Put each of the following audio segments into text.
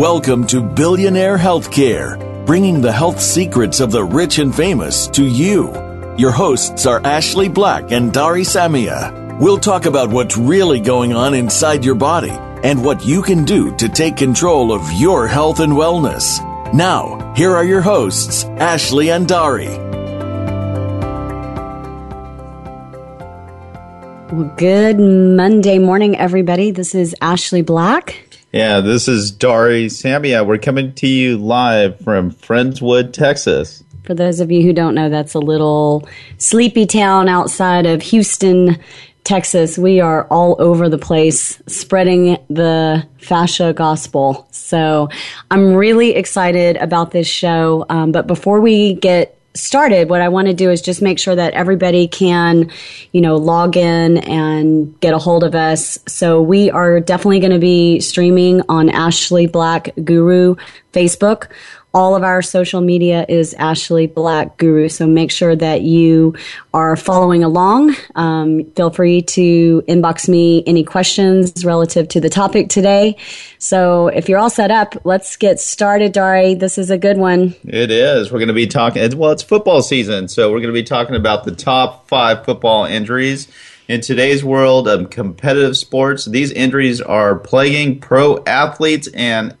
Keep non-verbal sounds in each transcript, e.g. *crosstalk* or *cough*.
Welcome to Billionaire Healthcare, bringing the health secrets of the rich and famous to you. Your hosts are Ashley Black and Dari Samia. We'll talk about what's really going on inside your body and what you can do to take control of your health and wellness. Now, here are your hosts, Ashley and Dari. Well, good Monday morning, everybody. This is Ashley Black. Yeah, this is Dari Samia. We're coming to you live from Friendswood, Texas. For those of you who don't know, that's a little sleepy town outside of Houston, Texas. We are all over the place spreading the fascia gospel. So I'm really excited about this show. Um, but before we get started, what I want to do is just make sure that everybody can, you know, log in and get a hold of us. So we are definitely going to be streaming on Ashley Black Guru Facebook all of our social media is Ashley Black Guru. So make sure that you are following along. Um, feel free to inbox me any questions relative to the topic today. So if you're all set up, let's get started, Dari. This is a good one. It is. We're going to be talking, well, it's football season. So we're going to be talking about the top five football injuries. In today's world of competitive sports, these injuries are plaguing pro athletes and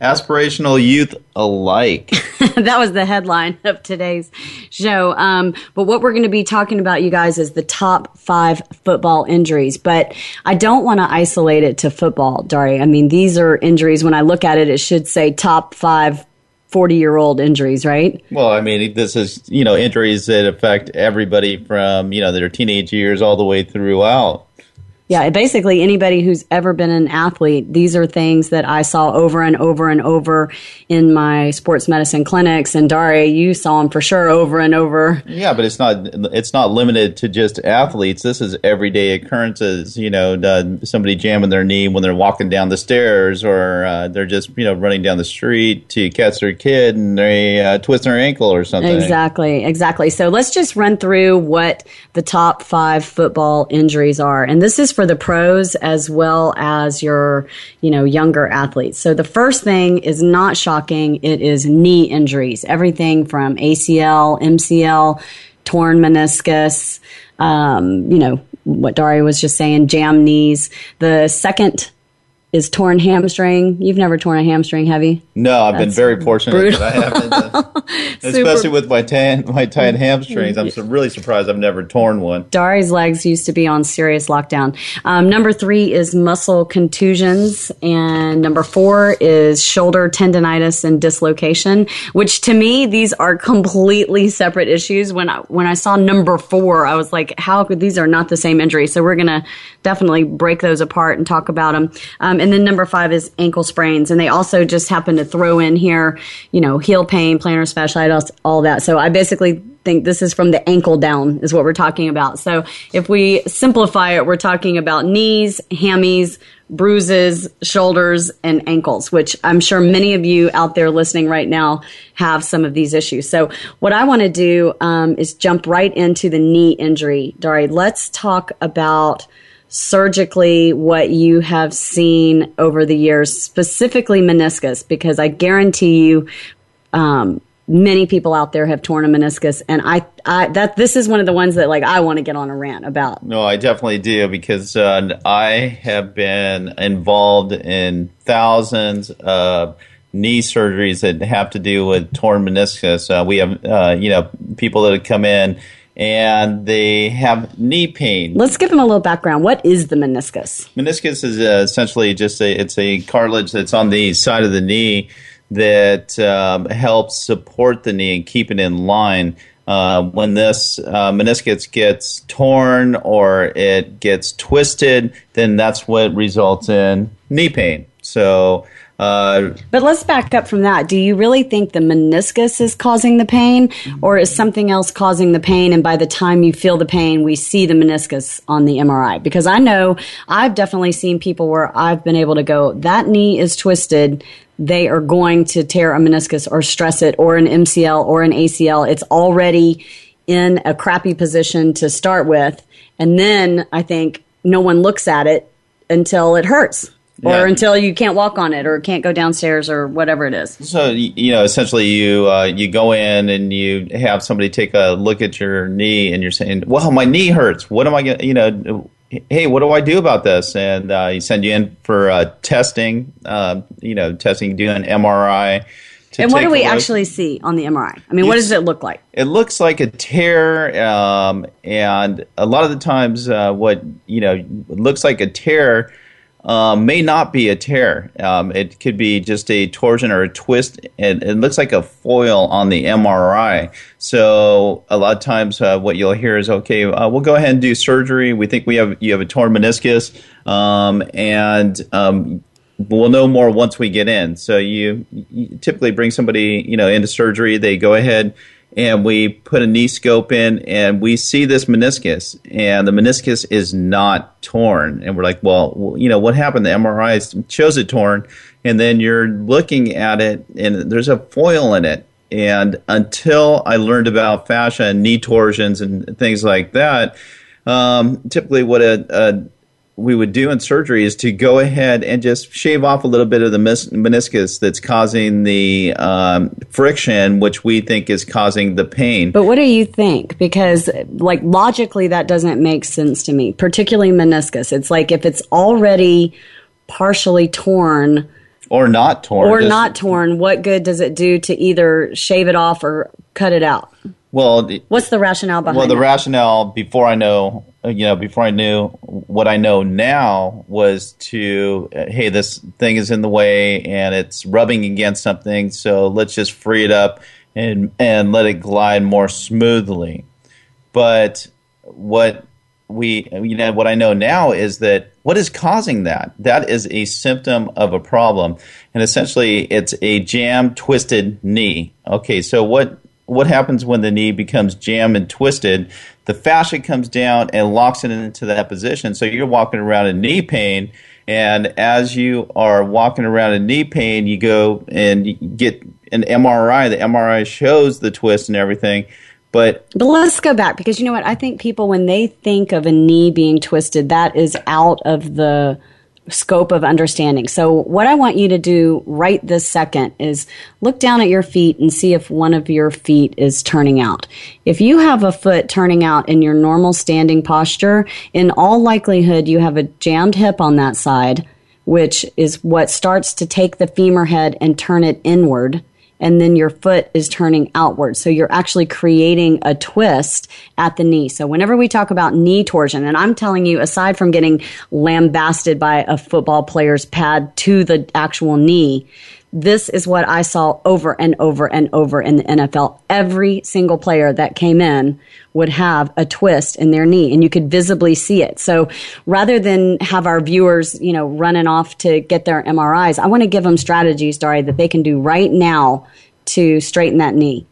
aspirational youth alike. *laughs* that was the headline of today's show. Um, but what we're going to be talking about, you guys, is the top five football injuries. But I don't want to isolate it to football, Dari. I mean, these are injuries. When I look at it, it should say top five 40 year old injuries, right? Well, I mean, this is, you know, injuries that affect everybody from, you know, their teenage years all the way throughout. Yeah, basically anybody who's ever been an athlete, these are things that I saw over and over and over in my sports medicine clinics. And Daria, you saw them for sure over and over. Yeah, but it's not it's not limited to just athletes. This is everyday occurrences. You know, somebody jamming their knee when they're walking down the stairs, or uh, they're just you know running down the street to catch their kid and they uh, twist their ankle or something. Exactly, exactly. So let's just run through what the top five football injuries are, and this is for the pros as well as your, you know, younger athletes. So the first thing is not shocking. It is knee injuries. Everything from ACL, MCL, torn meniscus, um, you know, what Daria was just saying, jam knees. The second is torn hamstring. You've never torn a hamstring, have you? No, I've That's been very fortunate that I haven't. Uh, *laughs* especially with my tan, my tight hamstrings. I'm so really surprised I've never torn one. Dari's legs used to be on serious lockdown. Um, number three is muscle contusions, and number four is shoulder tendonitis and dislocation. Which to me, these are completely separate issues. When I when I saw number four, I was like, "How could these are not the same injury?" So we're gonna definitely break those apart and talk about them. Um, and then number five is ankle sprains. And they also just happen to throw in here, you know, heel pain, plantar fasciitis, all that. So I basically think this is from the ankle down is what we're talking about. So if we simplify it, we're talking about knees, hammies, bruises, shoulders, and ankles, which I'm sure many of you out there listening right now have some of these issues. So what I want to do um, is jump right into the knee injury. Dari, let's talk about – surgically what you have seen over the years, specifically meniscus, because I guarantee you, um, many people out there have torn a meniscus, and I, I that this is one of the ones that like I want to get on a rant about. No, I definitely do because uh, I have been involved in thousands of knee surgeries that have to do with torn meniscus. Uh, we have, uh, you know, people that have come in and they have knee pain. Let's give them a little background. What is the meniscus? Meniscus is uh, essentially just a it's a cartilage that's on the side of the knee that um, helps support the knee and keep it in line. Uh, when this uh, meniscus gets torn or it gets twisted, then that's what results in knee pain. So uh, but let's back up from that. Do you really think the meniscus is causing the pain, or is something else causing the pain? And by the time you feel the pain, we see the meniscus on the MRI? Because I know I've definitely seen people where I've been able to go, that knee is twisted. They are going to tear a meniscus or stress it, or an MCL or an ACL. It's already in a crappy position to start with. And then I think no one looks at it until it hurts or Yeah. until you can't walk on it or can't go downstairs or whatever it is. So you know, essentially, you uh, you go in and you have somebody take a look at your knee, and you're saying, "Well, my knee hurts. What am I going? to You know, hey, what do I do about this?" And uh, you send you in for uh, testing. Uh, you know, testing, do an MRI. And what do we actually see on the MRI? I mean, what does it look like? It looks like a tear, um, and a lot of the times, uh, what you know looks like a tear um, may not be a tear. Um, it could be just a torsion or a twist. and it looks like a foil on the MRI. So a lot of times, uh, what you'll hear is, "Okay, uh, we'll go ahead and do surgery. We think we have you have a torn meniscus, um, and um, we'll know more once we get in. So you, you typically bring somebody, you know, into surgery. They go ahead and we put a knee scope in, and we see this meniscus, and the meniscus is not torn. And we're like, well, you know, what happened? The MRI shows it torn, and then you're looking at it, and there's a foil in it. And until I learned about fascia and knee torsions and things like that, um, typically what a, a we would do in surgery is to go ahead and just shave off a little bit of the mis- meniscus that's causing the um, friction, which we think is causing the pain. But what do you think? Because, like, logically, that doesn't make sense to me, particularly meniscus. It's like if it's already partially torn or not torn. or not torn, what good does it do to either shave it off or cut it out? Well, What's the rationale behind well, the that? rationale before I know, you know, before I knew what I know now was to, uh, hey, this thing is in the way and it's rubbing against something, so let's just free it up and and let it glide more smoothly. But what we, you know, what I know now is that what is causing that? That is a symptom of a problem, and essentially, it's a jam twisted knee. Okay, so what what happens when the knee becomes jammed and twisted? The fascia comes down and locks it into that position. So you're walking around in knee pain, and as you are walking around in knee pain, you go and you get an MRI. The MRI shows the twist and everything, but But let's go back because you know what? I think people, when they think of a knee being twisted, that is out of the scope of understanding. So, what I want you to do right this second is look down at your feet and see if one of your feet is turning out. If you have a foot turning out in your normal standing posture, in all likelihood, you have a jammed hip on that side, which is what starts to take the femur head and turn it inward and then your foot is turning outward. So you're actually creating a twist at the knee. So whenever we talk about knee torsion, and I'm telling you, aside from getting lambasted by a football player's pad to the actual knee, this is what I saw over and over and over in the NFL. Every single player that came in would have a twist in their knee and you could visibly see it. So rather than have our viewers, you know, running off to get their MRIs, I want to give them strategies, Dari, that they can do right now to straighten that knee.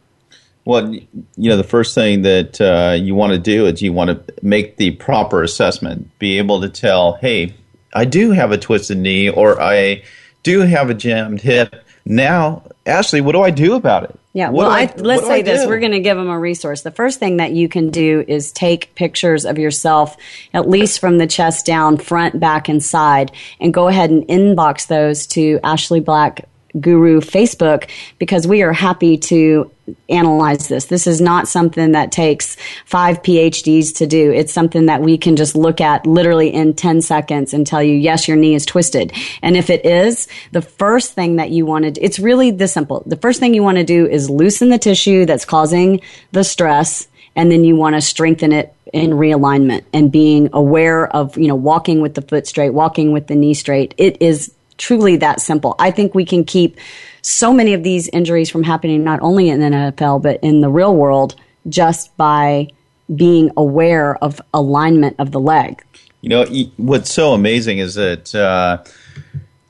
Well, you know, the first thing that uh, you want to do is you want to make the proper assessment, be able to tell, hey, I do have a twisted knee or I do have a jammed hip. Now, Ashley, what do I do about it? Yeah, What well, do I, let's say I this. We're going to give them a resource. The first thing that you can do is take pictures of yourself, at least from the chest down, front, back, and side, and go ahead and inbox those to Ashley Black Guru Facebook because we are happy to analyze this. This is not something that takes five PhDs to do. It's something that we can just look at literally in 10 seconds and tell you, yes, your knee is twisted. And if it is, the first thing that you want to do, it's really this simple. The first thing you want to do is loosen the tissue that's causing the stress and then you want to strengthen it in realignment and being aware of, you know, walking with the foot straight, walking with the knee straight. It is truly that simple. I think we can keep so many of these injuries from happening not only in the NFL but in the real world just by being aware of alignment of the leg. You know, what's so amazing is that uh,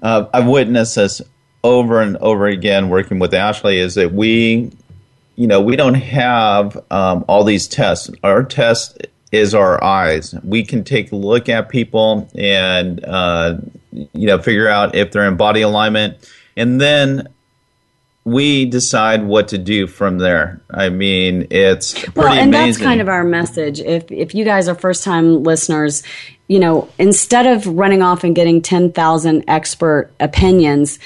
uh, I've witnessed this over and over again working with Ashley is that we, you know, we don't have um, all these tests. Our test is our eyes. We can take a look at people and, uh, you know, figure out if they're in body alignment. And then we decide what to do from there. I mean, it's pretty Well, and amazing. that's kind of our message. If if you guys are first time listeners, you know, instead of running off and getting 10,000 expert opinions,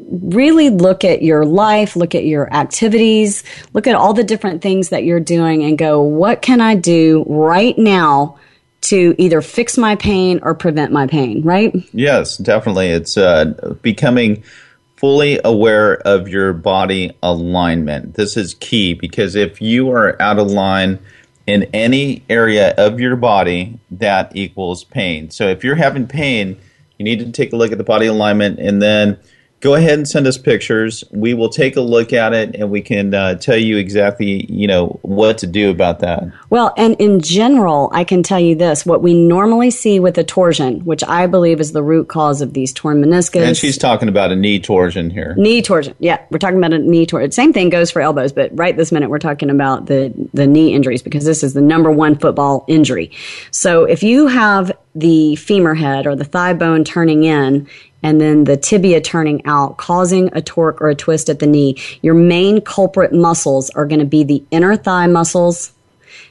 really look at your life, look at your activities, look at all the different things that you're doing and go, what can I do right now to either fix my pain or prevent my pain, right? Yes, definitely. It's uh, becoming fully aware of your body alignment. This is key because if you are out of line in any area of your body, that equals pain. So if you're having pain, you need to take a look at the body alignment and then go ahead and send us pictures. We will take a look at it and we can uh, tell you exactly, you know, what to do about that. Well, and in general, I can tell you this: what we normally see with a torsion, which I believe is the root cause of these torn meniscus. And she's talking about a knee torsion here. Knee torsion, yeah, we're talking about a knee torsion. Same thing goes for elbows, but right this minute we're talking about the the knee injuries because this is the number one football injury. So if you have the femur head or the thigh bone turning in and then the tibia turning out, causing a torque or a twist at the knee. Your main culprit muscles are going to be the inner thigh muscles,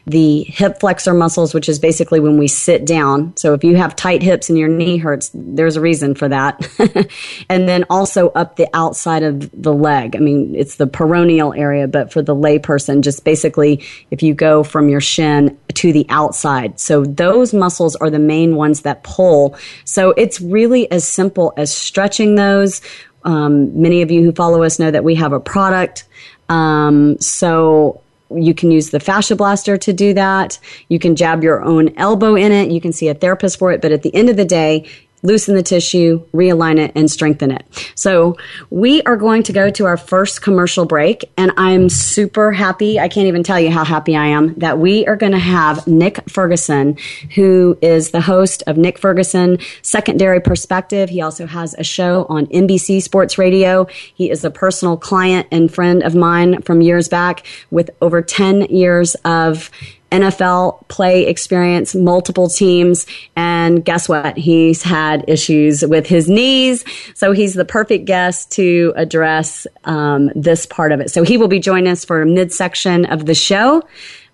the hip flexor muscles, which is basically when we sit down. So if you have tight hips and your knee hurts, there's a reason for that. *laughs* and then also up the outside of the leg. I mean, it's the peroneal area, but for the layperson, just basically if you go from your shin to the outside. So those muscles are the main ones that pull. So it's really as simple as stretching those. Um, many of you who follow us know that we have a product. Um, so you can use the fascia blaster to do that. You can jab your own elbow in it. You can see a therapist for it. But at the end of the day, loosen the tissue, realign it, and strengthen it. So we are going to go to our first commercial break, and I'm super happy. I can't even tell you how happy I am that we are going to have Nick Ferguson, who is the host of Nick Ferguson Secondary Perspective. He also has a show on NBC Sports Radio. He is a personal client and friend of mine from years back with over 10 years of NFL play experience, multiple teams, and guess what? He's had issues with his knees, so he's the perfect guest to address um, this part of it. So he will be joining us for a midsection of the show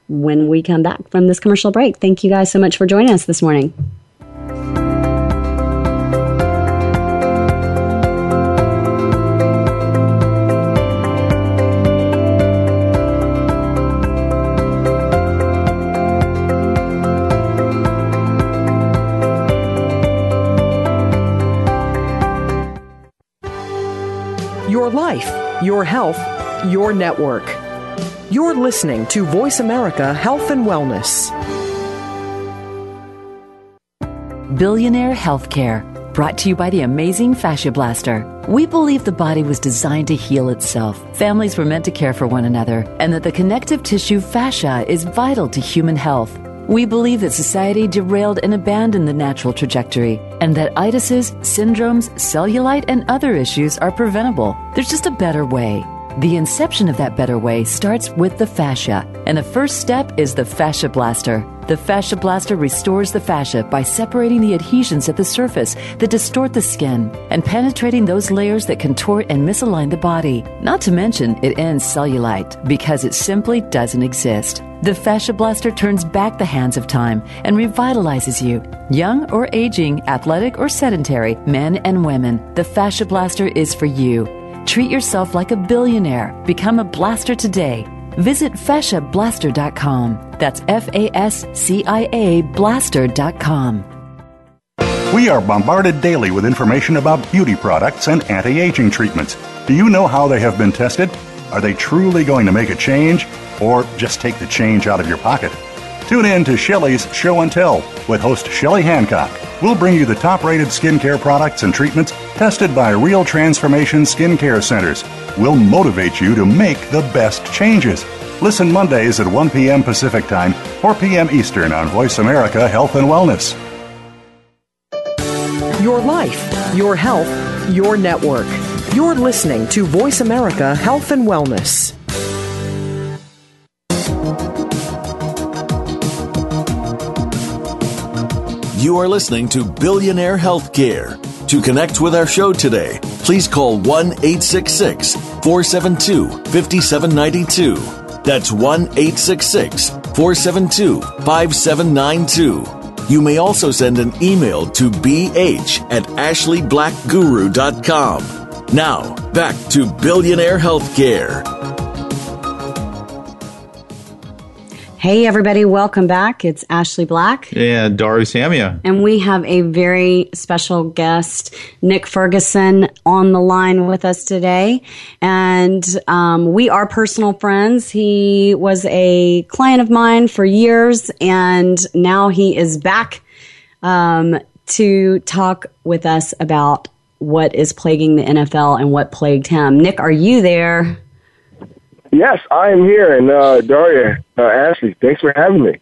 when we come back from this commercial break. Thank you guys so much for joining us this morning. Life, your health, your network. You're listening to Voice America Health and Wellness. Billionaire Healthcare, brought to you by the amazing Fascia Blaster. We believe the body was designed to heal itself. Families were meant to care for one another, and that the connective tissue fascia is vital to human health. We believe that society derailed and abandoned the natural trajectory, and that itises, syndromes, cellulite, and other issues are preventable. There's just a better way. The inception of that better way starts with the fascia, and the first step is the fascia blaster. The fascia blaster restores the fascia by separating the adhesions at the surface that distort the skin and penetrating those layers that contort and misalign the body. Not to mention, it ends cellulite because it simply doesn't exist. The Fascia Blaster turns back the hands of time and revitalizes you. Young or aging, athletic or sedentary, men and women, the Fascia Blaster is for you. Treat yourself like a billionaire. Become a blaster today. Visit fasciablaster.com. That's F A S C I A blaster.com. We are bombarded daily with information about beauty products and anti aging treatments. Do you know how they have been tested? Are they truly going to make a change? or just take the change out of your pocket. Tune in to Shelley's Show and Tell with host Shelley Hancock. We'll bring you the top rated skincare products and treatments tested by Real Transformation Skincare Centers. We'll motivate you to make the best changes. Listen Mondays at 1 p.m. Pacific Time, 4 p.m. Eastern on Voice America Health and Wellness. Your life, your health, your network. You're listening to Voice America Health and Wellness. You are listening to Billionaire Healthcare. To connect with our show today, please call 1 866 472 5792. That's 1 866 472 5792. You may also send an email to bh at ashleyblackguru.com. Now, back to Billionaire Healthcare. Hey, everybody, welcome back. It's Ashley Black. And Dari Samia. And we have a very special guest, Nick Ferguson, on the line with us today. And um, we are personal friends. He was a client of mine for years, and now he is back um, to talk with us about what is plaguing the NFL and what plagued him. Nick, are you there? Yes, I am here, and uh, Daria, uh, Ashley, thanks for having me.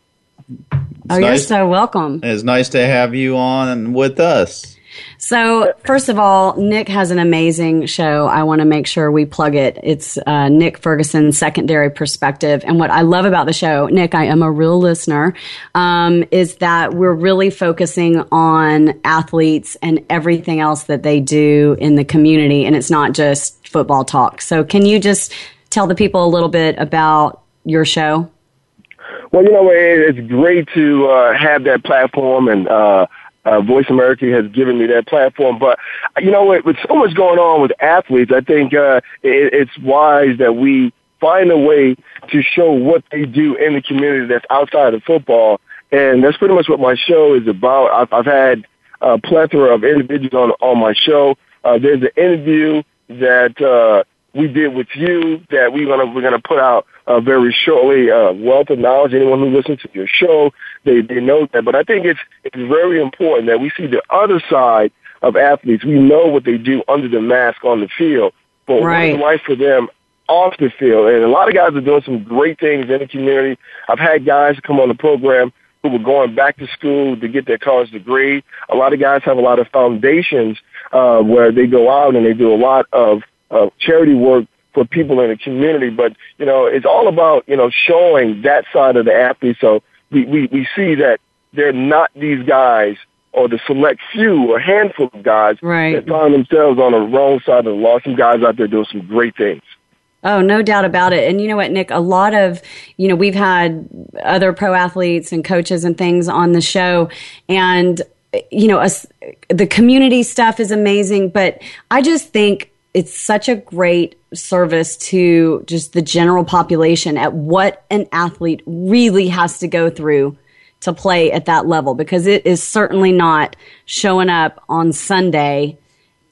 oh, nice. you're so welcome. It's nice to have you on with us. So, first of all, Nick has an amazing show. I want to make sure we plug it. It's uh, Nick Ferguson's Secondary Perspective. And what I love about the show, Nick, I am a real listener, um, is that we're really focusing on athletes and everything else that they do in the community. And it's not just football talk. So, can you just tell the people a little bit about your show? Well, you know, it's great to uh, have that platform, and uh, uh, Voice America has given me that platform. But you know, with, so much going on with athletes, I think uh, it, it's wise that we find a way to show what they do in the community that's outside of football, and that's pretty much what my show is about. I've, I've had a plethora of individuals on on my show. Uh, there's an interview that uh, we did with you that we're gonna we're gonna put out uh, very shortly. Uh, wealth of knowledge. Anyone who listens to your show, they they know that. But I think it's it's very important that we see the other side of athletes. We know what they do under the mask on the field, but right. what's life for them off the field. And a lot of guys are doing some great things in the community. I've had guys come on the program who were going back to school to get their college degree. A lot of guys have a lot of foundations uh, where they go out and they do a lot of uh, charity work for people in the community. But, you know, it's all about, you know, showing that side of the athlete. So we, we, we see that they're not these guys or the select few or handful of guys right. that find themselves on the wrong side of the law. Some guys out there doing some great things. Oh, no doubt about it. And you know what, Nick? A lot of, you know, we've had other pro athletes and coaches and things on the show, and you know, us, the community stuff is amazing. But I just think it's such a great service to just the general population at what an athlete really has to go through to play at that level because it is certainly not showing up on Sunday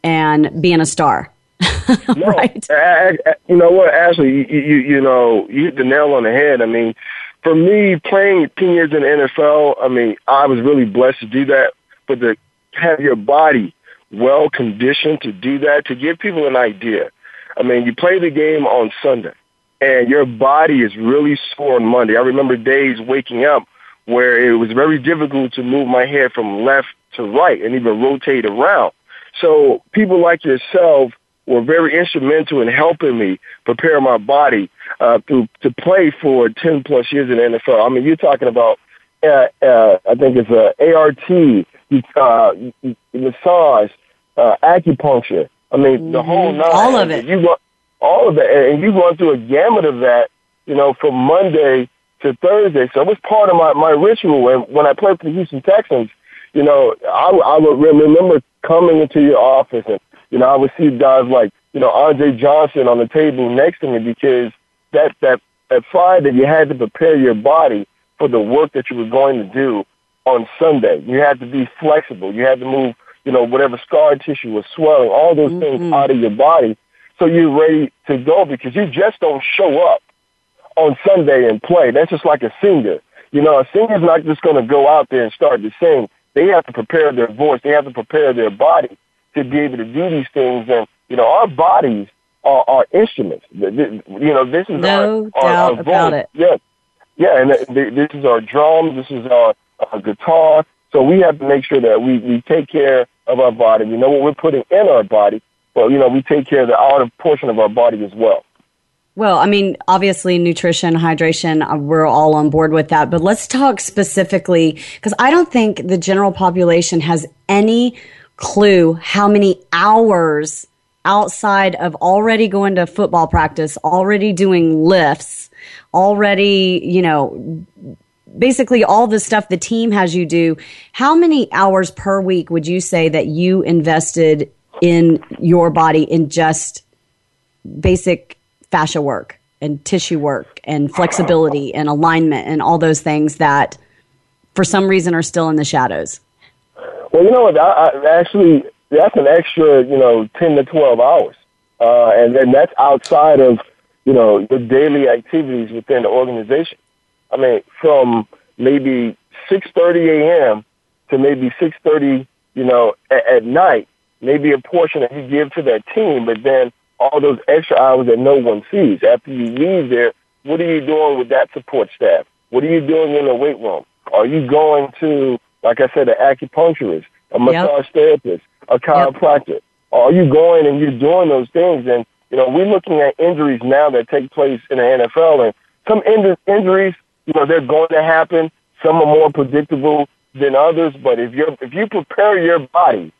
and being a star. *laughs* no, right? I, I, you know what, Ashley, you, you you know you hit the nail on the head. I mean, for me, playing ten years in the NFL, I mean, I was really blessed to do that. But to have your body well conditioned to do that, to give people an idea. I mean, you play the game on Sunday and your body is really sore on Monday. I remember days waking up where it was very difficult to move my head from left to right and even rotate around. So people like yourself were very instrumental in helping me prepare my body uh, to to play for ten plus years in the NFL. I mean, you're talking about uh, uh, I think it's a ART, uh, massage, uh, acupuncture. I mean, mm-hmm. the whole nine. All of it. You go, all of it, and you going through a gamut of that. You know, from Monday to Thursday. So it was part of my my ritual. And when I played for the Houston Texans, you know, I, I would remember coming into your office, and you know, I would see guys like you know Andre Johnson on the table next to me because that that that Friday you had to prepare your body for the work that you were going to do on Sunday. You had to be flexible. You had to move, you know, whatever scar tissue was swelling, all those mm-hmm. things out of your body so you're ready to go because you just don't show up on Sunday and play. That's just like a singer. You know, a singer's not just going to go out there and start to sing. They have to prepare their voice. They have to prepare their body to be able to do these things. And, you know, our bodies are, are instruments. You know, this is no our, doubt our, our about it. Yes. Yeah, and this is our drums, this is our, our guitar. So we have to make sure that we, we take care of our body. We know what we're putting in our body, but you know we take care of the outer portion of our body as well. Well, I mean, obviously, nutrition, hydration, uh, we're all on board with that. But let's talk specifically because I don't think the general population has any clue how many hours outside of already going to football practice, already doing lifts, already, you know, basically all the stuff the team has you do. How many hours per week would you say that you invested in your body in just basic fascia work and tissue work and flexibility and alignment and all those things that for some reason are still in the shadows? Well, you know what? I, I actually, that's an extra, you know, 10 to 12 hours. Uh, and then that's outside of, you know, the daily activities within the organization. I mean, from maybe 6.30 a.m. to maybe 6.30, you know, at, at night, maybe a portion that you give to that team, but then all those extra hours that no one sees. After you leave there, what are you doing with that support staff? What are you doing in the weight room? Are you going to, like I said, an acupuncturist, a massage yep. therapist, a chiropractor? Yep. Are you going and you're doing those things? And, you know, we're looking at injuries now that take place in the NFL and some in- injuries, you know, they're going to happen. Some are more predictable than others, but if you if you prepare your body,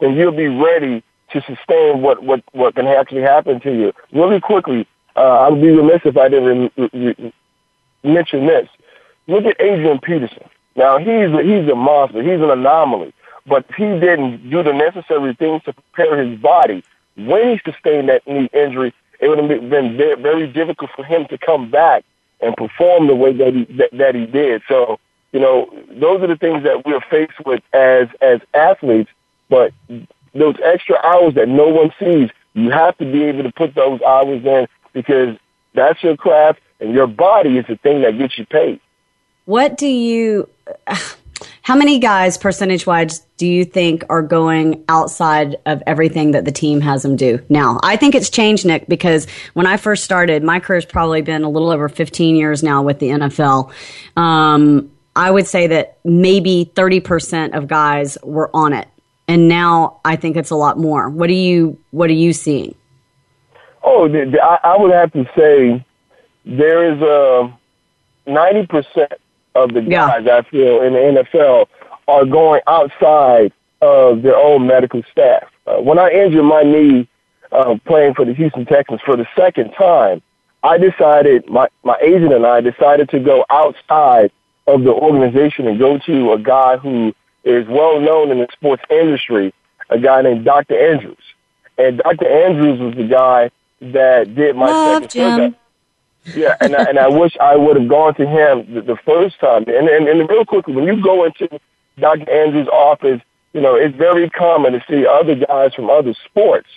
then you'll be ready to sustain what what what can actually happen to you. Really quickly, uh, I'd be remiss if I didn't re- re- mention this. Look at Adrian Peterson. Now he's a, he's a monster. He's an anomaly. But he didn't do the necessary things to prepare his body. When he sustained that knee injury, it would have been very difficult for him to come back and perform the way that he that, that he did. So, you know, those are the things that we're faced with as as athletes. But those extra hours that no one sees, you have to be able to put those hours in because that's your craft and your body is the thing that gets you paid. What do you, how many guys, percentage wise, do you think are going outside of everything that the team has them do now? I think it's changed, Nick, because when I first started, my career's probably been a little over 15 years now with the NFL. Um, I would say that maybe 30% of guys were on it. And now I think it's a lot more. What are you, what are you seeing? Oh, I would have to say there is a 90% of the guys yeah. I feel in the NFL are going outside of their own medical staff. Uh, when I injured my knee uh, playing for the Houston Texans for the second time, I decided, my, my agent and I decided to go outside of the organization and go to a guy who is well known in the sports industry, a guy named Dr. Andrews. And Dr. Andrews was the guy that did my Love second Jim. surgery. Yeah, and I, and I wish I would have gone to him the, the first time. And, and and real quickly, when you go into Dr. Andrews' office, you know it's very common to see other guys from other sports,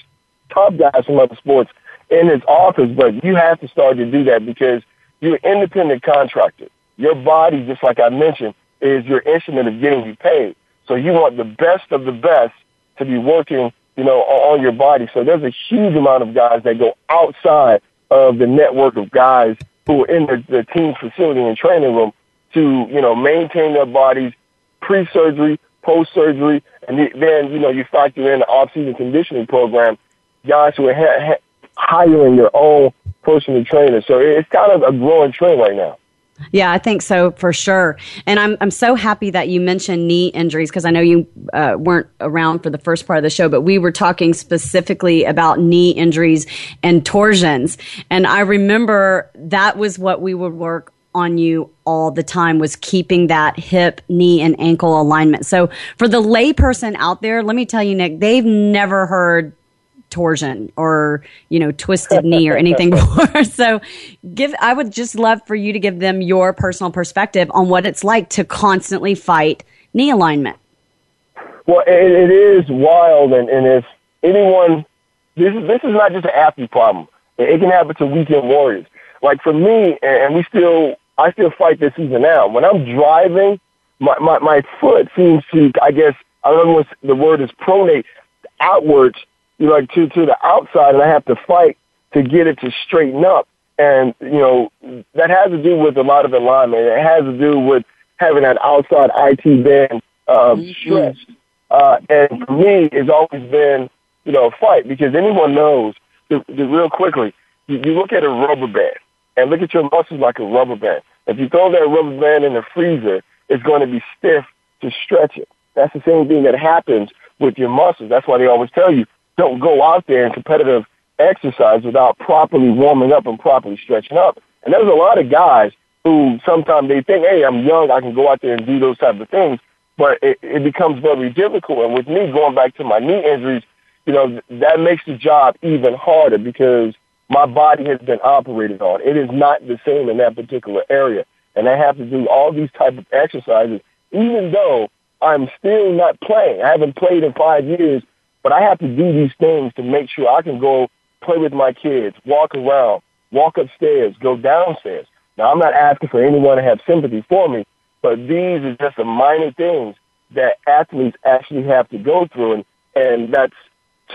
top guys from other sports, in his office. But you have to start to do that because you're an independent contractor. Your body, just like I mentioned, is your instrument of getting you paid. So you want the best of the best to be working, you know, on your body. So there's a huge amount of guys that go outside of the network of guys who are in the, the team facility and training room to, you know, maintain their bodies pre-surgery, post-surgery, and then, you know, you factor in the off-season conditioning program, guys who are ha- ha- hiring their own personal trainer. So it's kind of a growing trend right now. Yeah, I think so for sure. And I'm I'm so happy that you mentioned knee injuries because I know you uh, weren't around for the first part of the show, but we were talking specifically about knee injuries and torsions. And I remember that was what we would work on you all the time was keeping that hip, knee, and ankle alignment. So for the layperson out there, let me tell you, Nick, they've never heard torsion or you know twisted knee or anything *laughs* before. *laughs* So give i would just love for you to give them your personal perspective on what it's like to constantly fight knee alignment. Well it, it is wild and, and if anyone this is this is not just an athlete problem. It can happen to weekend warriors. Like for me and we still i still fight this season now. When i'm driving my my, my foot seems to i guess i don't know what the word is pronate outwards like to to the outside, and I have to fight to get it to straighten up. And you know, that has to do with a lot of alignment. It has to do with having that outside IT band um, mm-hmm. stretched. Uh, and for me, it's always been you know a fight because anyone knows. The, the real quickly, you, you look at a rubber band and look at your muscles like a rubber band. If you throw that rubber band in the freezer, it's going to be stiff to stretch it. That's the same thing that happens with your muscles. That's why they always tell you don't go out there in competitive exercise without properly warming up and properly stretching up. And there's a lot of guys who sometimes they think, hey, I'm young, I can go out there and do those type of things, but it, it becomes very difficult. And with me going back to my knee injuries, you know, that makes the job even harder because my body has been operated on. It is not the same in that particular area. And I have to do all these type of exercises, even though I'm still not playing. I haven't played in five years, but I have to do these things to make sure I can go play with my kids, walk around, walk upstairs, go downstairs. Now, I'm not asking for anyone to have sympathy for me, but these are just the minor things that athletes actually have to go through. And, and that's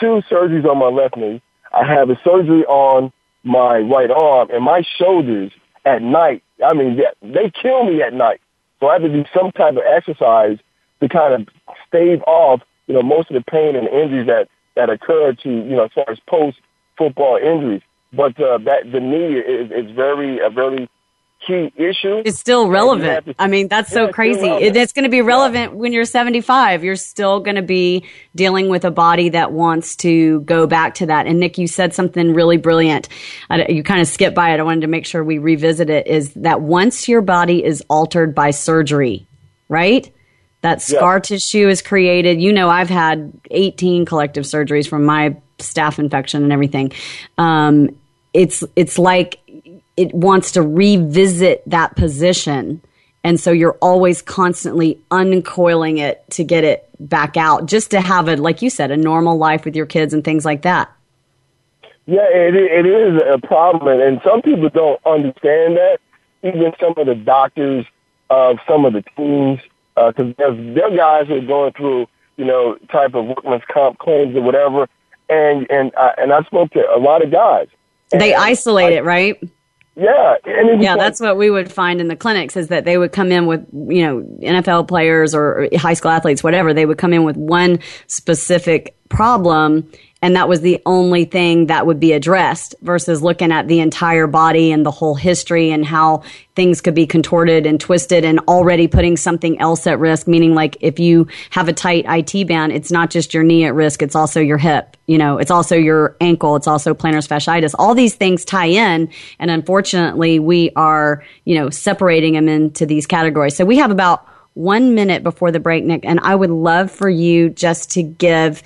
two surgeries on my left knee. I have a surgery on my right arm and my shoulders at night. I mean, they, they kill me at night. So I have to do some type of exercise to kind of stave off, you know, most of the pain and injuries that, that occur to, you know, as far as post football injuries. But uh, that the knee is, is very a very key issue. It's still relevant. To, I mean, that's so crazy. it's going to be relevant yeah. when you're 75. You're still going to be dealing with a body that wants to go back to that. And Nick, you said something really brilliant. you kind of skipped by it. I wanted to make sure we revisit it is that once your body is altered by surgery, right? That scar yeah. tissue is created. You know, I've had 18 collective surgeries from my staph infection and everything. Um, it's it's like it wants to revisit that position, and so you're always constantly uncoiling it to get it back out, just to have a like you said, a normal life with your kids and things like that. Yeah, it it is a problem, and some people don't understand that. Even some of the doctors of some of the teams, because uh, there's there are guys who are going through you know type of workman's comp claims or whatever, and and I, and I spoke to a lot of guys. They isolate I, it, right? Yeah, yeah, that's what we would find in the clinics is that they would come in with you know NFL players or high school athletes, whatever. They would come in with one specific problem, and that was the only thing that would be addressed versus looking at the entire body and the whole history and how things could be contorted and twisted and already putting something else at risk. Meaning like if you have a tight IT band it's not just your knee at risk it's also your hip you know it's also your ankle it's also plantar fasciitis. All these things tie in and unfortunately we are you know separating them into these categories. So we have about one minute before the break, Nick, and I would love for you just to give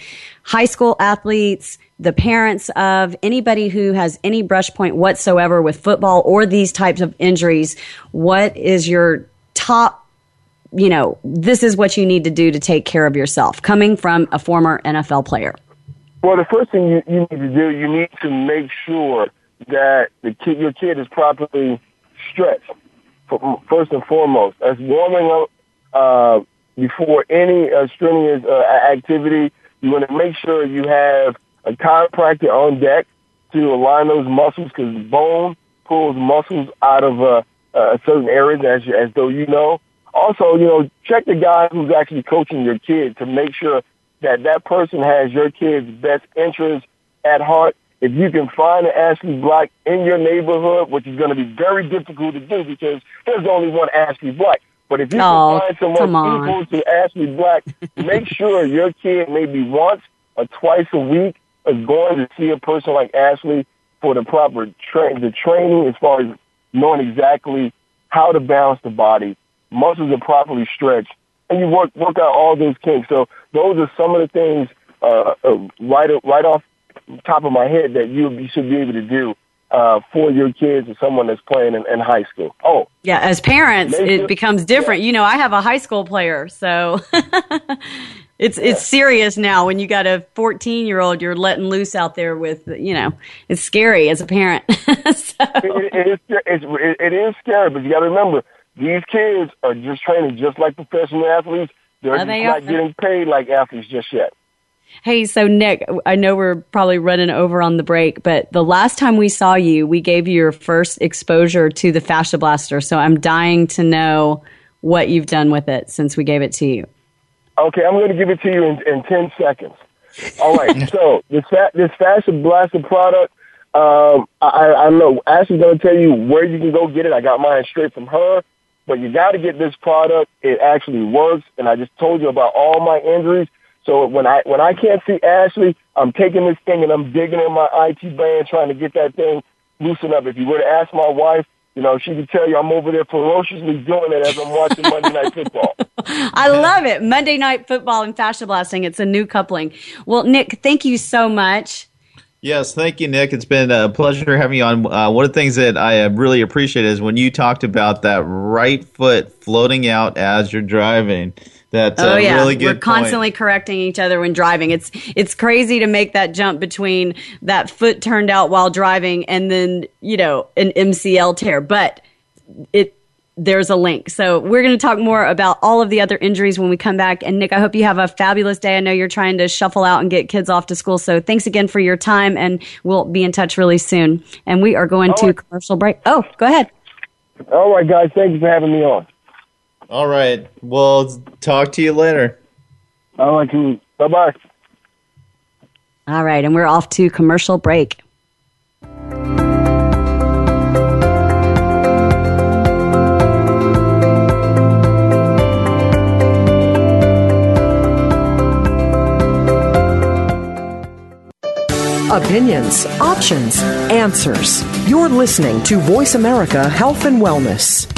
high school athletes, the parents of anybody who has any brush point whatsoever with football or these types of injuries, what is your top you know, this is what you need to do to take care of yourself, coming from a former NFL player? Well, the first thing you, you need to do, you need to make sure that the kid, your kid is properly stretched. First and foremost, as warming up uh, before any uh, strenuous uh, activity. You want to make sure you have a chiropractor on deck to align those muscles because bone pulls muscles out of uh, uh, certain areas, as, as though you know. Also, you know, check the guy who's actually coaching your kid to make sure that that person has your kid's best interest at heart. If you can find an Ashley Black in your neighborhood, which is going to be very difficult to do because there's only one Ashley Black. But if you oh, can find someone equal to Ashley Black, make *laughs* sure your kid maybe once or twice a week is going to see a person like Ashley for the proper tra- the training as far as knowing exactly how to balance the body, muscles are properly stretched, and you work work out all those kinks. So those are some of the things uh, uh, right right off top of my head that you, you should be able to do uh, for your kids or someone that's playing in, in high school. Oh, yeah. As parents, it becomes different. Yeah. You know, I have a high school player, so *laughs* it's yeah. it's serious now. When you got a 14 year old, you're letting loose out there with, you know, it's scary as a parent. *laughs* so. it, it, is, it's, it is scary, but you got to remember these kids are just training just like professional athletes. They're oh, just they not getting paid like athletes just yet. Hey, so Nick, I know we're probably running over on the break, but the last time we saw you, we gave you your first exposure to the Fascia Blaster. So I'm dying to know what you've done with it since we gave it to you. Okay, I'm going to give it to you in, in 10 seconds. All right, *laughs* so this, this Fascia Blaster product, um, I, I know Ashley's going to tell you where you can go get it. I got mine straight from her, but you got to get this product. It actually works, and I just told you about all my injuries. So when I when I can't see Ashley, I'm taking this thing and I'm digging in my IT band trying to get that thing loosened up. If you were to ask my wife, you know, she can tell you I'm over there ferociously doing it as I'm watching Monday Night Football. *laughs* I love it. Monday Night Football and Fascia Blasting. It's a new coupling. Well, Nick, thank you so much. Yes, thank you, Nick. It's been a pleasure having you on. Uh, one of the things that I really appreciate is when you talked about that right foot floating out as you're driving. That's oh, yeah. really good. We're constantly point. correcting each other when driving. It's it's crazy to make that jump between that foot turned out while driving and then you know an MCL tear, but it there's a link. So we're going to talk more about all of the other injuries when we come back. And Nick, I hope you have a fabulous day. I know you're trying to shuffle out and get kids off to school. So thanks again for your time, and we'll be in touch really soon. And we are going to commercial break. Oh, go ahead. All right, guys. Thank you for having me on. All right. We'll talk to you later. All right. Bye bye. All right. And we're off to commercial break. Opinions, options, answers. You're listening to Voice America Health and Wellness.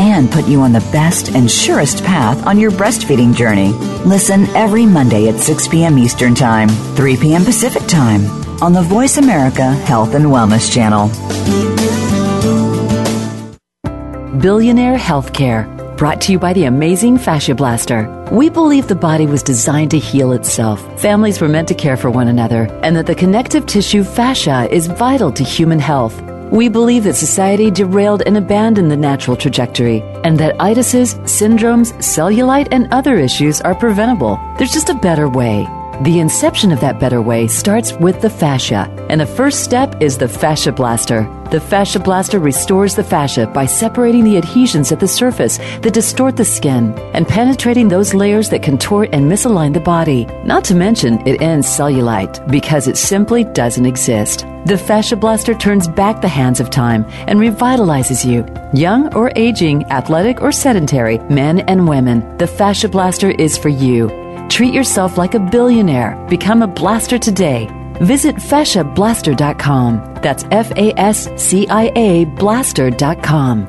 and put you on the best and surest path on your breastfeeding journey. Listen every Monday at 6 p.m. Eastern Time, 3 p.m. Pacific Time on the Voice America Health and Wellness Channel. Billionaire Healthcare brought to you by the amazing Fascia Blaster. We believe the body was designed to heal itself. Families were meant to care for one another, and that the connective tissue fascia is vital to human health. We believe that society derailed and abandoned the natural trajectory, and that itises, syndromes, cellulite, and other issues are preventable. There's just a better way. The inception of that better way starts with the fascia, and the first step is the fascia blaster. The fascia blaster restores the fascia by separating the adhesions at the surface that distort the skin and penetrating those layers that contort and misalign the body. Not to mention, it ends cellulite because it simply doesn't exist. The fascia blaster turns back the hands of time and revitalizes you. Young or aging, athletic or sedentary, men and women, the fascia blaster is for you. Treat yourself like a billionaire. Become a blaster today. Visit fasciablaster.com. That's F A S C I A blaster.com.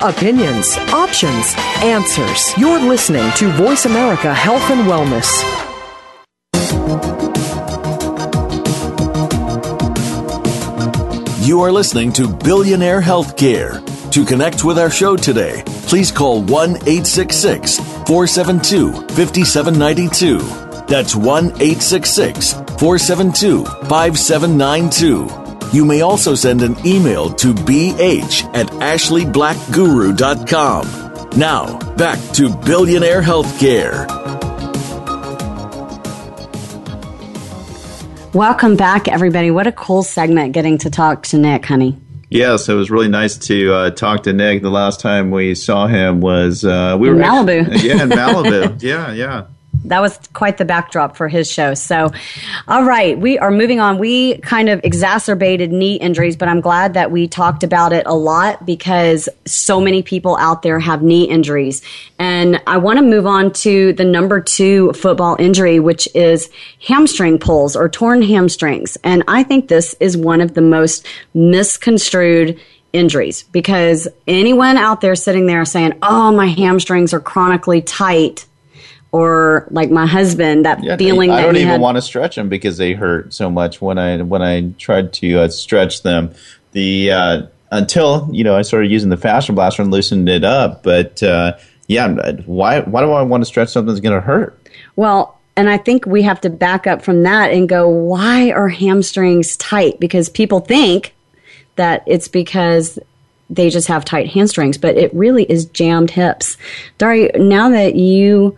Opinions, options, answers. You're listening to Voice America Health and Wellness. You are listening to Billionaire Healthcare. To connect with our show today, please call 1 866 472 5792. That's 1 866 472 5792. You may also send an email to bh at ashleyblackguru.com. Now, back to Billionaire Healthcare. Welcome back, everybody. What a cool segment getting to talk to Nick, honey. Yes, it was really nice to uh, talk to Nick. The last time we saw him was uh, we in were Malibu. *laughs* yeah, in Malibu. *laughs* yeah, yeah that was quite the backdrop for his show. So, all right, we are moving on. We kind of exacerbated knee injuries, but I'm glad that we talked about it a lot because so many people out there have knee injuries. And I want to move on to the number two football injury, which is hamstring pulls or torn hamstrings. And I think this is one of the most misconstrued injuries because anyone out there sitting there saying, oh, my hamstrings are chronically tight or like my husband that yeah, feeling I that don't even had, want to stretch them because they hurt so much. When I when I tried to uh, stretch them the uh, until you know I started using the fascia blaster and loosened it up but uh, yeah why why do I want to stretch something that's going to hurt? Well and I think we have to back up from that and go why are hamstrings tight? Because people think that it's because they just have tight hamstrings but it really is jammed hips. Dari now that you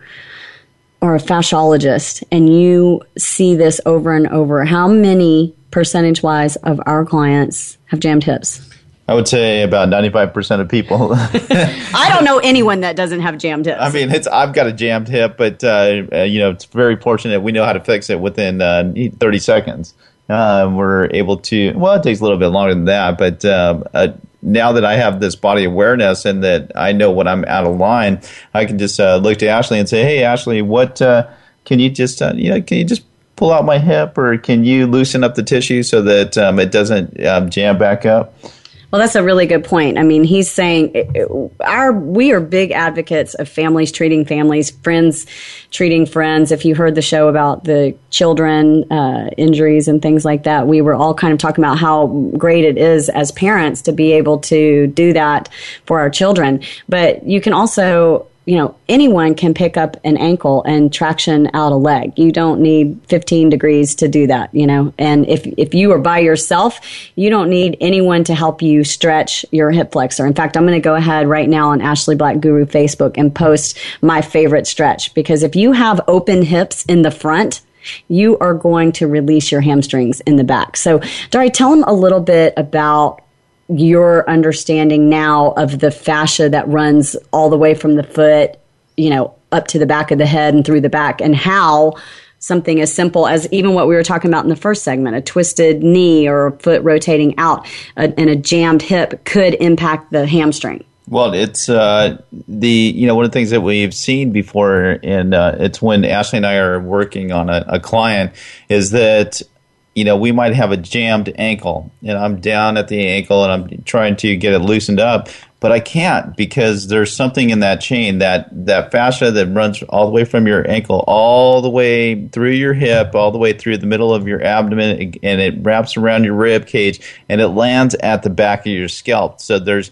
are a fasciologist and you see this over and over, how many percentage wise of our clients have jammed hips? I would say about 95% of people. *laughs* *laughs* I don't know anyone that doesn't have jammed hips. I mean, it's I've got a jammed hip, but uh, uh, you know, it's very fortunate we know how to fix it within uh, 30 seconds. Uh, we're able to. Well, it takes a little bit longer than that, but um, uh, now that I have this body awareness and that I know when I'm out of line, I can just uh, look to Ashley and say, "Hey, Ashley, what can you just you know can you just pull out my hip, or can you loosen up the tissue so that um, it doesn't um, jam back up?" Well, that's a really good point. I mean, he's saying our we are big advocates of families treating families, friends treating friends. If you heard the show about the children uh, injuries and things like that, we were all kind of talking about how great it is as parents to be able to do that for our children. But you can also you know, anyone can pick up an ankle and traction out a leg. You don't need 15 degrees to do that, you know. And if if you are by yourself, you don't need anyone to help you stretch your hip flexor. In fact, I'm going to go ahead right now on Ashley Black Guru Facebook and post my favorite stretch because if you have open hips in the front, you are going to release your hamstrings in the back. So, Dari, tell them a little bit about your understanding now of the fascia that runs all the way from the foot, you know, up to the back of the head and through the back, and how something as simple as even what we were talking about in the first segment a twisted knee or a foot rotating out and a jammed hip could impact the hamstring. Well, it's uh, the you know one of the things that we've seen before, and uh, it's when Ashley and I are working on a, a client, is that you know, we might have a jammed ankle and I'm down at the ankle and I'm trying to get it loosened up, but I can't because there's something in that chain that that fascia that runs all the way from your ankle all the way through your hip, all the way through the middle of your abdomen and it wraps around your rib cage and it lands at the back of your scalp. So there's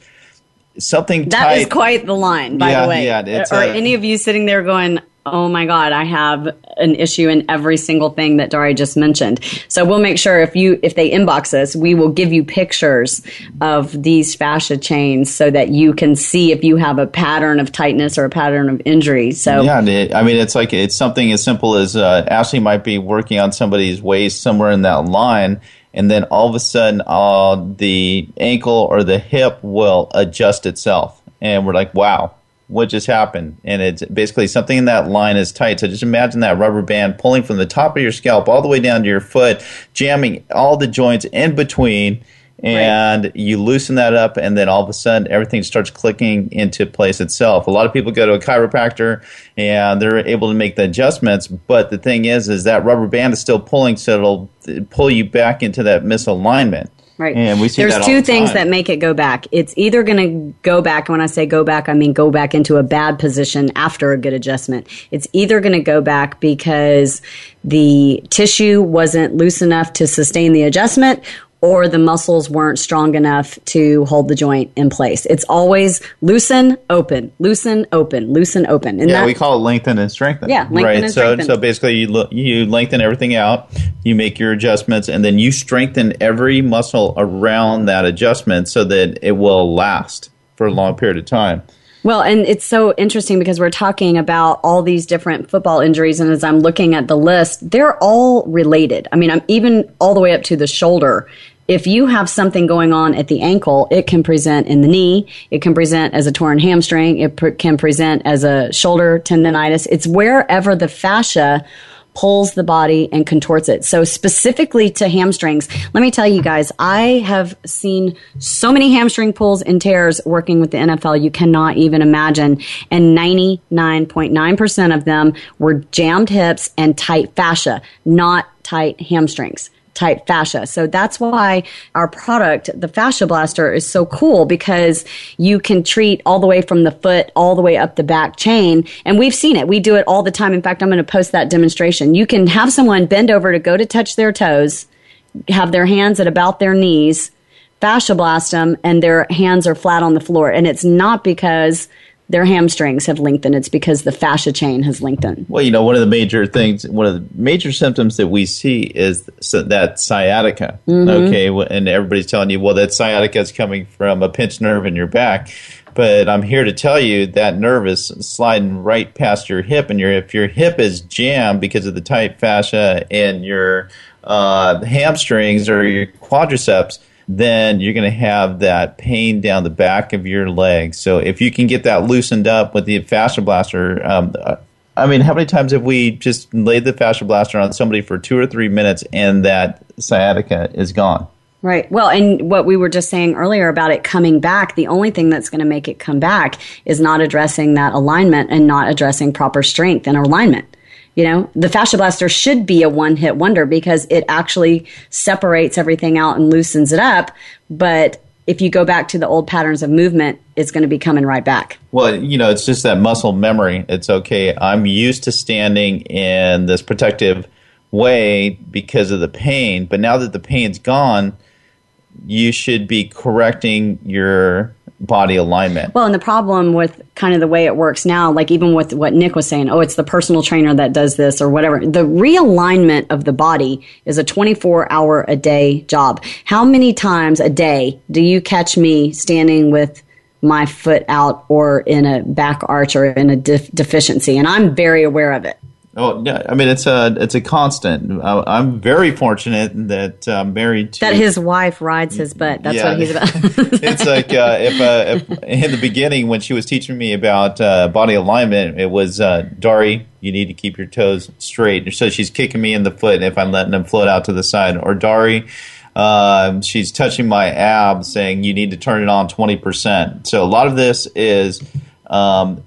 something That tight. is quite the line, by Yeah, the way. yeah, it's Are a- any of you sitting there going, oh my God, I have an issue in every single thing that Dari just mentioned. So we'll make sure if you, if they inbox us, we will give you pictures of these fascia chains so that you can see if you have a pattern of tightness or a pattern of injury. So Yeah, I mean, it's like it's something as simple as uh, Ashley might be working on somebody's waist somewhere in that line, and then all of a sudden, uh, the ankle or the hip will adjust itself, and we're like, "Wow, what just happened?" And it's basically something in that line is tight. So just imagine that rubber band pulling from the top of your scalp all the way down to your foot, jamming all the joints in between. And you loosen that up, and then all of a sudden, everything starts clicking into place itself. A lot of people go to a chiropractor, and they're able to make the adjustments. But the thing is, is that rubber band is still pulling, so it'll pull you back into that misalignment. Right. And we see There's two the things that make it go back. It's either going to go back, and when I say go back, I mean go back into a bad position after a good adjustment. It's either going to go back because the tissue wasn't loose enough to sustain the adjustment, or the muscles weren't strong enough to hold the joint in place. It's always loosen, open, loosen, open, loosen, open. And Yeah, that- we call it lengthen and strengthen. Yeah, lengthen right. and so, strengthen. so basically, you lo- you lengthen everything out, you make your adjustments, and then you strengthen every muscle around that adjustment so that it will last for a long period of time. Well, and it's so interesting because we're talking about all these different football injuries, and as I'm looking at the list, they're all related. I mean, I'm even all the way up to the shoulder. If you have something going on at the ankle, it can present in the knee. It can present as a torn hamstring. It pr- can present as a shoulder tendonitis. It's wherever the fascia pulls the body and contorts it. So specifically to hamstrings, let me tell you guys, I have seen so many hamstring pulls and tears working with the NFL you cannot even imagine. And 99.9% of them were jammed hips and tight fascia, not tight hamstrings type fascia. So that's why our product, the Fascia Blaster, is so cool because you can treat all the way from the foot all the way up the back chain. And we've seen it. We do it all the time. In fact, I'm going to post that demonstration. You can have someone bend over to go to touch their toes, have their hands at about their knees, fascia blast them, and their hands are flat on the floor. And it's not because their hamstrings have lengthened. It's because the fascia chain has lengthened. Well, you know, one of the major things, one of the major symptoms that we see is that sciatica. Mm-hmm. Okay, and everybody's telling you, well, that sciatica is coming from a pinched nerve in your back. But I'm here to tell you that nerve is sliding right past your hip, and your if your hip is jammed because of the tight fascia in your uh, hamstrings or your quadriceps, then you're going to have that pain down the back of your leg. So if you can get that loosened up with the fascia blaster, um, I mean, how many times have we just laid the fascia blaster on somebody for two or three minutes and that sciatica is gone? Right. Well, and what we were just saying earlier about it coming back, the only thing that's going to make it come back is not addressing that alignment and not addressing proper strength and alignment. You know, the fascia blaster should be a one hit wonder because it actually separates everything out and loosens it up. But if you go back to the old patterns of movement, it's going to be coming right back. Well, you know, it's just that muscle memory. It's okay. I'm used to standing in this protective way because of the pain, but now that the pain's gone, you should be correcting your body alignment. Well, and the problem with kind of the way it works now, like even with what Nick was saying, oh, it's the personal trainer that does this or whatever. The realignment of the body is a 24 hour a day job. How many times a day do you catch me standing with my foot out or in a back arch or in a def- deficiency? And I'm very aware of it. Oh yeah, I mean it's a it's a constant. I'm very fortunate that I'm married to that his wife rides his butt. That's yeah, what he's about. *laughs* it's like uh, if, uh, if, in the beginning when she was teaching me about uh, body alignment, it was uh, Dari, you need to keep your toes straight. So she's kicking me in the foot if I'm letting them float out to the side, or Dari. Um, she's touching my abs, saying you need to turn it on twenty percent. So a lot of this is um,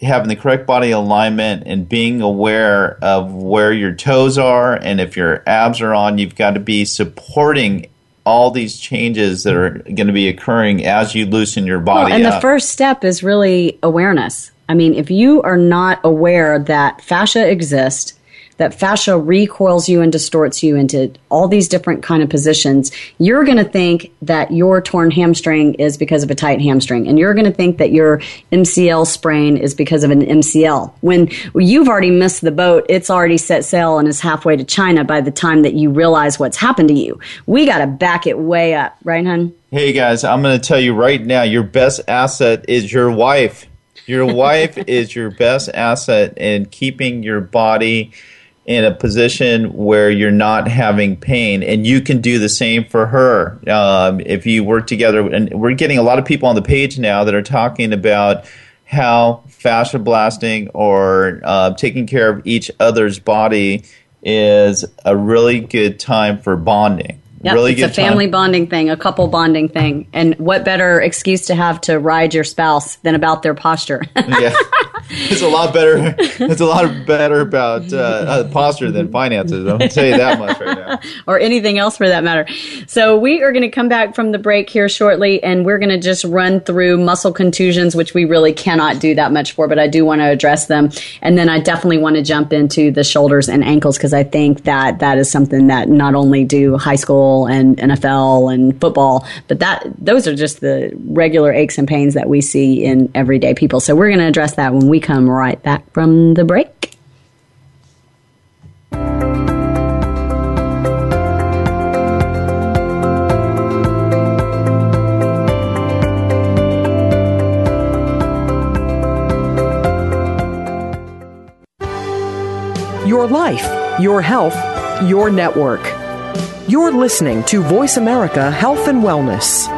having the correct body alignment and being aware of where your toes are and if your abs are on, you've got to be supporting all these changes that are going to be occurring as you loosen your body. Well, and up. the first step is really awareness. I mean, if you are not aware that fascia exists, that fascia recoils you and distorts you into all these different kind of positions you're going to think that your torn hamstring is because of a tight hamstring and you're going to think that your mcl sprain is because of an mcl when you've already missed the boat it's already set sail and is halfway to china by the time that you realize what's happened to you. We got to back it way up right hun? Hey guys i'm going to tell you right now your best asset is your wife. Your wife *laughs* is your best asset in keeping your body in a position where you're not having pain and you can do the same for her um, if you work together and we're getting a lot of people on the page now that are talking about how fascia blasting or uh, taking care of each other's body is a really good time for bonding Yep, really it's a family time. bonding thing, a couple bonding thing. And what better excuse to have to ride your spouse than about their posture? *laughs* yeah. It's a lot better. It's a lot better about uh, uh, posture than finances. To tell you that much right now. *laughs* or anything else for that matter. So we are going to come back from the break here shortly, and we're going to just run through muscle contusions, which we really cannot do that much for, but I do want to address them. And then I definitely want to jump into the shoulders and ankles because I think that that is something that not only do high school and NFL and football, but that those are just the regular aches and pains that we see in everyday people. So we're going to address that when we come right back from the break. Your life, your health, your network. You're listening to Voice America Health and Wellness.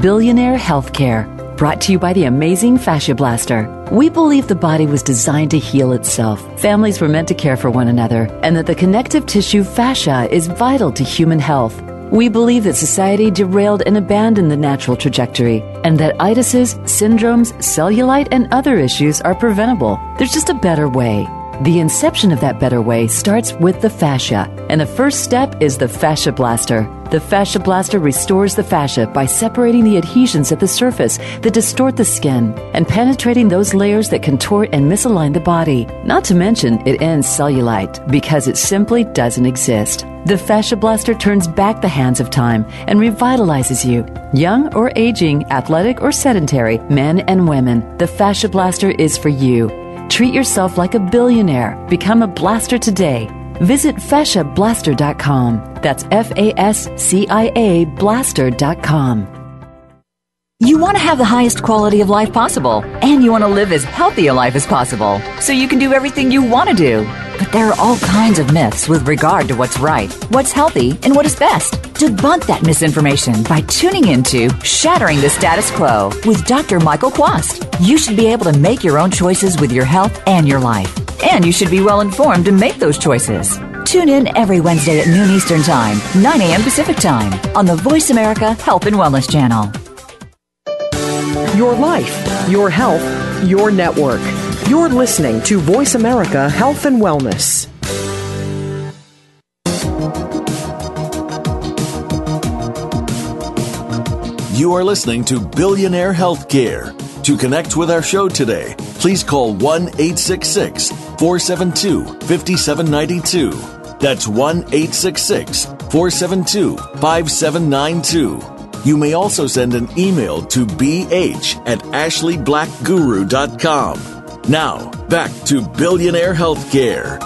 Billionaire Healthcare, brought to you by the amazing Fascia Blaster. We believe the body was designed to heal itself. Families were meant to care for one another, and that the connective tissue fascia is vital to human health. We believe that society derailed and abandoned the natural trajectory, and that itises, syndromes, cellulite, and other issues are preventable. There's just a better way. The inception of that better way starts with the fascia, and the first step is the fascia blaster. The fascia blaster restores the fascia by separating the adhesions at the surface that distort the skin and penetrating those layers that contort and misalign the body. Not to mention, it ends cellulite because it simply doesn't exist. The fascia blaster turns back the hands of time and revitalizes you. Young or aging, athletic or sedentary, men and women, the fascia blaster is for you. Treat yourself like a billionaire. Become a blaster today. Visit fasciablaster.com. That's F A S C I A blaster.com. You want to have the highest quality of life possible, and you want to live as healthy a life as possible, so you can do everything you want to do. But there are all kinds of myths with regard to what's right, what's healthy, and what is best. Debunk that misinformation by tuning into Shattering the Status Quo with Dr. Michael Quast. You should be able to make your own choices with your health and your life. And you should be well informed to make those choices. Tune in every Wednesday at noon Eastern Time, 9 a.m. Pacific Time on the Voice America Health and Wellness Channel. Your life, your health, your network. You're listening to Voice America Health and Wellness. You are listening to Billionaire Healthcare. To connect with our show today, please call 1 866 472 5792. That's 1 866 472 5792. You may also send an email to bh at ashleyblackguru.com. Now, back to Billionaire Healthcare.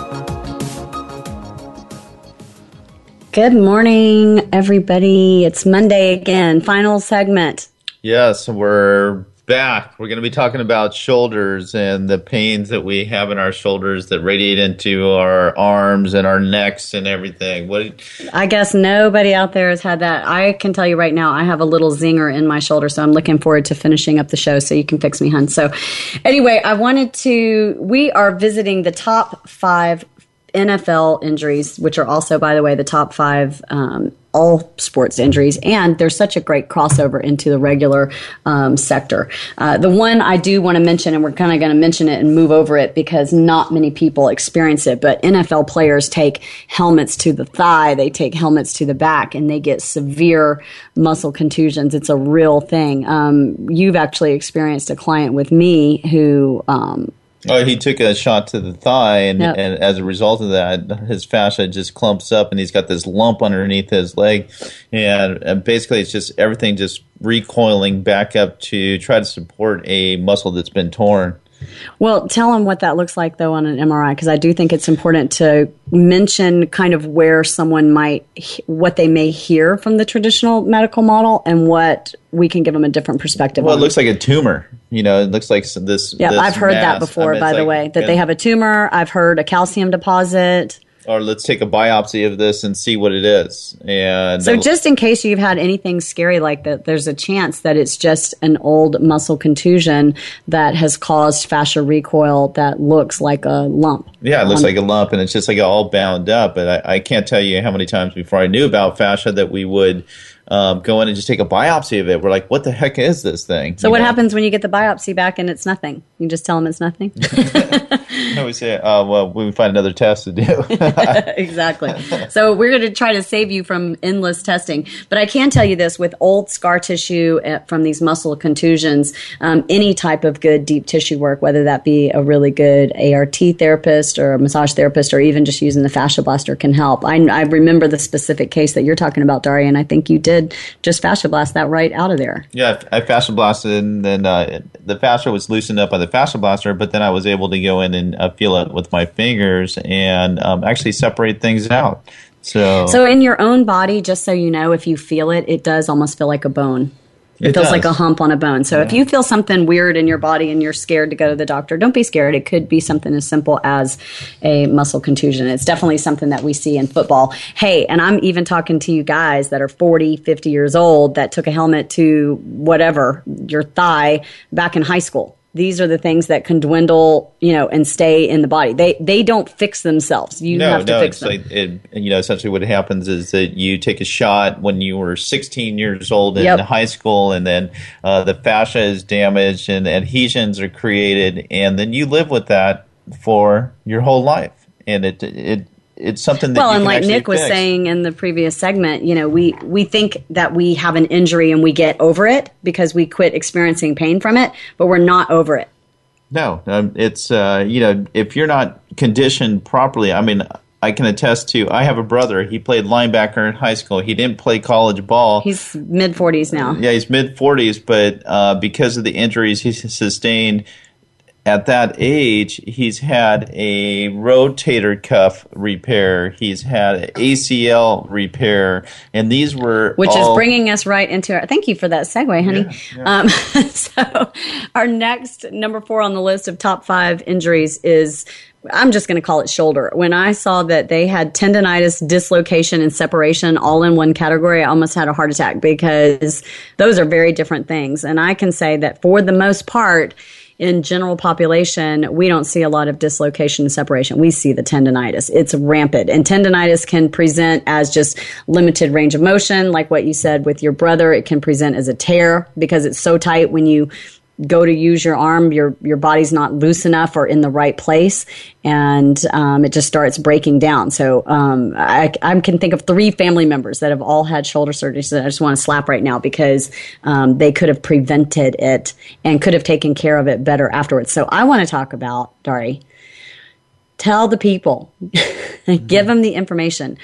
Good morning, everybody. It's Monday again, final segment. Yes, we're back. We're going to be talking about shoulders and the pains that we have in our shoulders that radiate into our arms and our necks and everything. What I guess nobody out there has had that. I can tell you right now, I have a little zinger in my shoulder, so I'm looking forward to finishing up the show so you can fix me, hun. So, anyway, I wanted to. We are visiting the top five NFL injuries, which are also, by the way, the top five um, all sports injuries, and there's such a great crossover into the regular um, sector. Uh, the one I do want to mention, and we're kind of going to mention it and move over it because not many people experience it, but NFL players take helmets to the thigh, they take helmets to the back, and they get severe muscle contusions. It's a real thing. Um, you've actually experienced a client with me who um, Oh, he took a shot to the thigh, and, yep. and as a result of that, his fascia just clumps up, and he's got this lump underneath his leg, and, and, basically it's just everything just recoiling back up to try to support a muscle that's been torn. Well, tell them what that looks like though on an MRI because I do think it's important to mention kind of where someone might what they may hear from the traditional medical model and what we can give them a different perspective. Well, on. it looks like a tumor. You know, it looks like this. Yeah, this I've heard mass. that before. I mean, by the way, that they have a tumor. I've heard a calcium deposit or let's take a biopsy of this and see what it is. And so, just in case you've had anything scary like that, there's a chance that it's just an old muscle contusion that has caused fascia recoil that looks like a lump. Yeah, it looks like a lump, and it's just like all bound up. But I, I can't tell you how many times before I knew about fascia that we would um, go in and just take a biopsy of it. We're like, what the heck is this thing? So, you what know? happens when you get the biopsy back and it's nothing? You just tell them it's nothing? *laughs* no, we say, uh, well, we find another test to do. *laughs* exactly. So, we're going to try to save you from endless testing. But I can tell you this with old scar tissue uh, from these muscle contusions, um, any type of good deep tissue work, whether that be a really good ART therapist or a massage therapist or even just using the fascia blaster, can help. I, I remember the specific case that you're talking about, Daria, and I think you did just fascia blast that right out of there. Yeah, I fascia blasted, and then uh, the fascia was loosened up by the fascia blaster, but then I was able to go in and uh, feel it with my fingers and um, actually separate things out. So, so in your own body, just so you know, if you feel it, it does almost feel like a bone. It, it feels does. like a hump on a bone. So yeah. if you feel something weird in your body and you're scared to go to the doctor, don't be scared. It could be something as simple as a muscle contusion. It's definitely something that we see in football. Hey, and I'm even talking to you guys that are 40, 50 years old that took a helmet to whatever, your thigh back in high school these are the things that can dwindle, you know, and stay in the body. They they don't fix themselves. You no, have to no, fix them. Like it, you know, essentially what happens is that you take a shot when you were 16 years old in Yep. high school, and then uh, the fascia is damaged and adhesions are created, and then you live with that for your whole life, and it it it's something that well, and like Nick was fix. saying in the previous segment, you know, we we think that we have an injury and we get over it because we quit experiencing pain from it, but we're not over it. No, um, it's uh, you know if you're not conditioned properly. I mean, I can attest to. I have a brother. He played linebacker in high school. He didn't play college ball. He's mid forties now. Yeah, he's mid forties, but uh, because of the injuries he's sustained at that age, he's had a rotator cuff repair. He's had an ACL repair, and these were Which all- is bringing us right into our. Thank you for that segue, honey. Um, *laughs* so, our next number four on the list of top five injuries is I'm just going to call it shoulder. When I saw that they had tendonitis, dislocation, and separation all in one category, I almost had a heart attack because those are very different things. And I can say that for the most part, in general population, we don't see a lot of dislocation and separation. We see the tendonitis. It's rampant. And tendonitis can present as just limited range of motion, like what you said with your brother. It can present as a tear because it's so tight when you go to use your arm, your your body's not loose enough or in the right place, and um, it just starts breaking down. So um, I, I, can think of three family members that have all had shoulder surgeries that I just want to slap right now because um, they could have prevented it and could have taken care of it better afterwards. So I want to talk about Dari. Tell the people, *laughs* give them the information.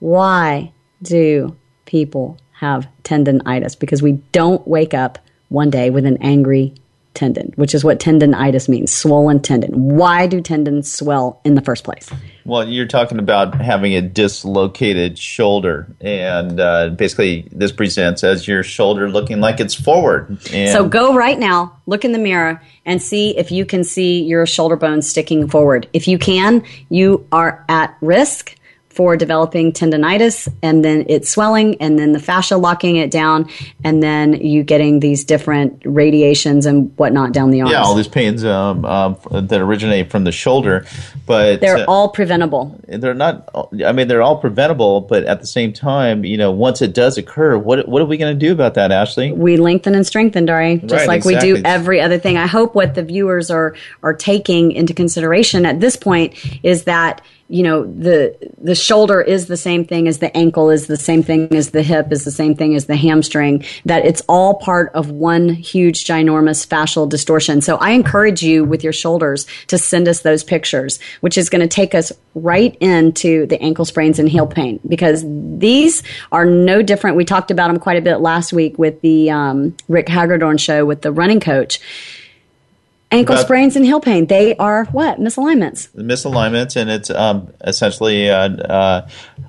Why do people have tendonitis? Because we don't wake up one day with an angry tendon, which is what tendonitis means swollen tendon. Why do tendons swell in the first place? Well, you're talking about having a dislocated shoulder, and uh, basically, this presents as your shoulder looking like it's forward. And so, go right now, look in the mirror, and see if you can see your shoulder bone sticking forward. If you can, you are at risk for developing tendonitis and then it's swelling and then the fascia locking it down and then you getting these different radiations and whatnot down the arm. Yeah, all these pains um, um, that originate from the shoulder, but they're uh, all preventable. They're not. I mean, they're all preventable, but at the same time, you know, once it does occur, what what are we going to do about that, Ashley? We lengthen and strengthen, Dari, just right, like exactly. we do every other thing. I hope what the viewers are are taking into consideration at this point is that you know the the shoulder is the same thing as the ankle is the same thing as the hip is the same thing as the hamstring that it's all part of one huge ginormous fascial distortion. So i encourage you with your shoulders to send us those pictures which is going to take us right into the ankle sprains and heel pain because these are no different. We talked about them quite a bit last week with the um, rick hagedorn show with the running coach ankle but sprains and heel pain they are what misalignments misalignments and it's um, essentially uh, uh,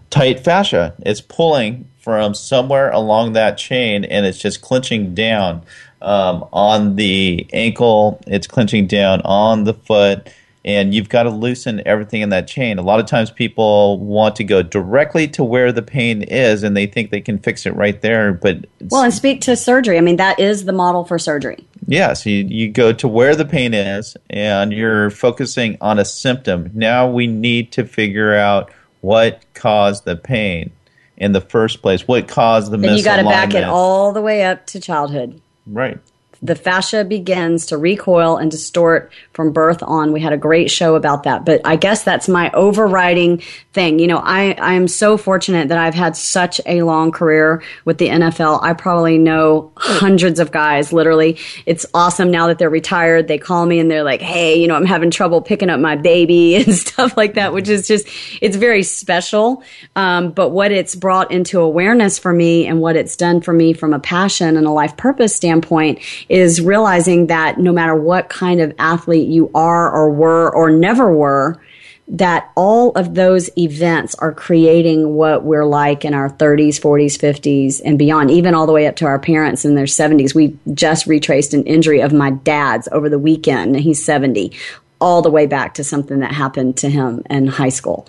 tight fascia it's pulling from somewhere along that chain and it's just clenching down um, on the ankle it's clenching down on the foot and you've got to loosen everything in that chain. A lot of times people want to go directly to where the pain is and they think they can fix it right there. But well, and speak to surgery. I mean, that is the model for surgery. Yes, you, you go to where the pain is and you're focusing on a symptom. Now we need to figure out what caused the pain in the first place, what caused the And you got to back it all the way up to childhood. Right the fascia begins to recoil and distort from birth on. We had a great show about that, but I guess that's my overriding thing. You know, I, I am so fortunate that I've had such a long career with the NFL. I probably know hundreds of guys, literally. It's awesome now that they're retired. They call me and they're like, Hey, you know, I'm having trouble picking up my baby *laughs* and stuff like that, which is just, it's very special. Um, but what it's brought into awareness for me and what it's done for me from a passion and a life purpose standpoint is realizing that no matter what kind of athlete you are or were or never were, that all of those events are creating what we're like in our 30s, 40s, 50s, and beyond, even all the way up to our parents in their 70s. We just retraced an injury of my dad's over the weekend. He's 70, all the way back to something that happened to him in high school.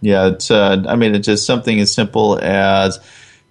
Yeah, it's, uh, I mean, it's just something as simple as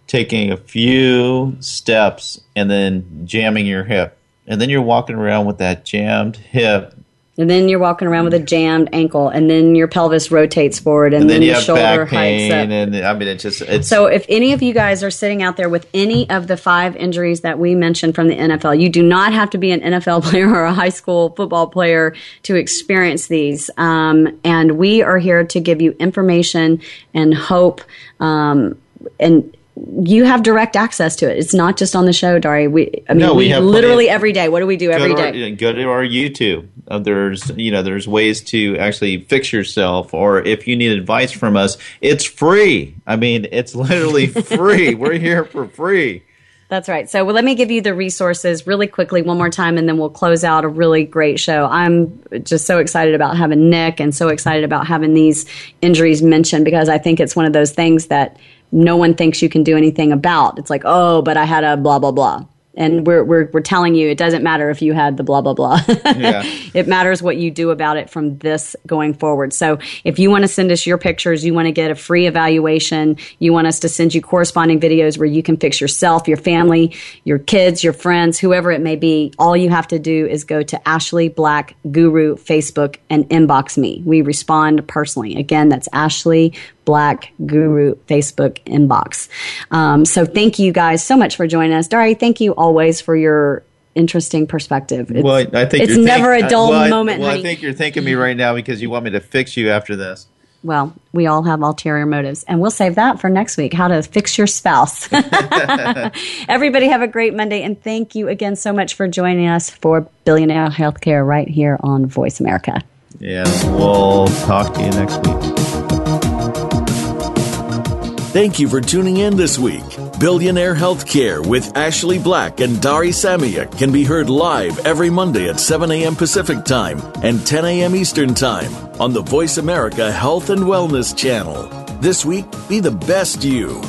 taking a few steps and then jamming your hip. And then you're walking around with that jammed hip. And then you're walking around with a jammed ankle, and then your pelvis rotates forward, and, and then, then your shoulder hikes up. And I mean, it's just it's so. If any of you guys are sitting out there with any of the five injuries that we mentioned from the NFL, you do not have to be an NFL *laughs* player or a high school football player to experience these. Um, and we are here to give you information and hope um, and you have direct access to it. It's not just on the show, Dari. We, I mean, no, we, we literally every day. What do we do every day? Our, go to our YouTube. Uh, there's, you know, there's ways to actually fix yourself, or if you need advice from us, it's free. I mean, it's literally *laughs* free. We're here for free. That's right. So, well, let me give you the resources really quickly one more time, and then we'll close out a really great show. I'm just so excited about having Nick and so excited about having these injuries mentioned because I think it's one of those things that no one thinks you can do anything about. It's like, oh, but I had a blah, blah, blah. and we're, we're, we're telling you it doesn't matter if you had the blah, blah, blah. *laughs* yeah. It matters what you do about it from this going forward. So if you want to send us your pictures, you want to get a free evaluation, you want us to send you corresponding videos where you can fix yourself, your family, your kids, your friends, whoever it may be, all you have to do is go to Ashley Black Guru Facebook and inbox me. We respond personally. Again, that's Ashley Black Guru Facebook inbox. Um, so thank you guys so much for joining us. Dari, thank you always for your interesting perspective. It's, well, I think it's never think, a dull well, moment. well, I think you're thinking me right now because you want me to fix you after this. Well, we all have ulterior motives, and we'll save that for next week how to fix your spouse. *laughs* Everybody, have a great Monday, and thank you again so much for joining us for Billionaire Healthcare right here on Voice America. Yeah, we'll talk to you next week. Thank you for tuning in this week. Billionaire Healthcare with Ashley Black and Dari Samiak can be heard live every Monday at 7 a.m. Pacific Time and 10 a.m. Eastern Time on the Voice America Health and Wellness channel. This week, be the best you.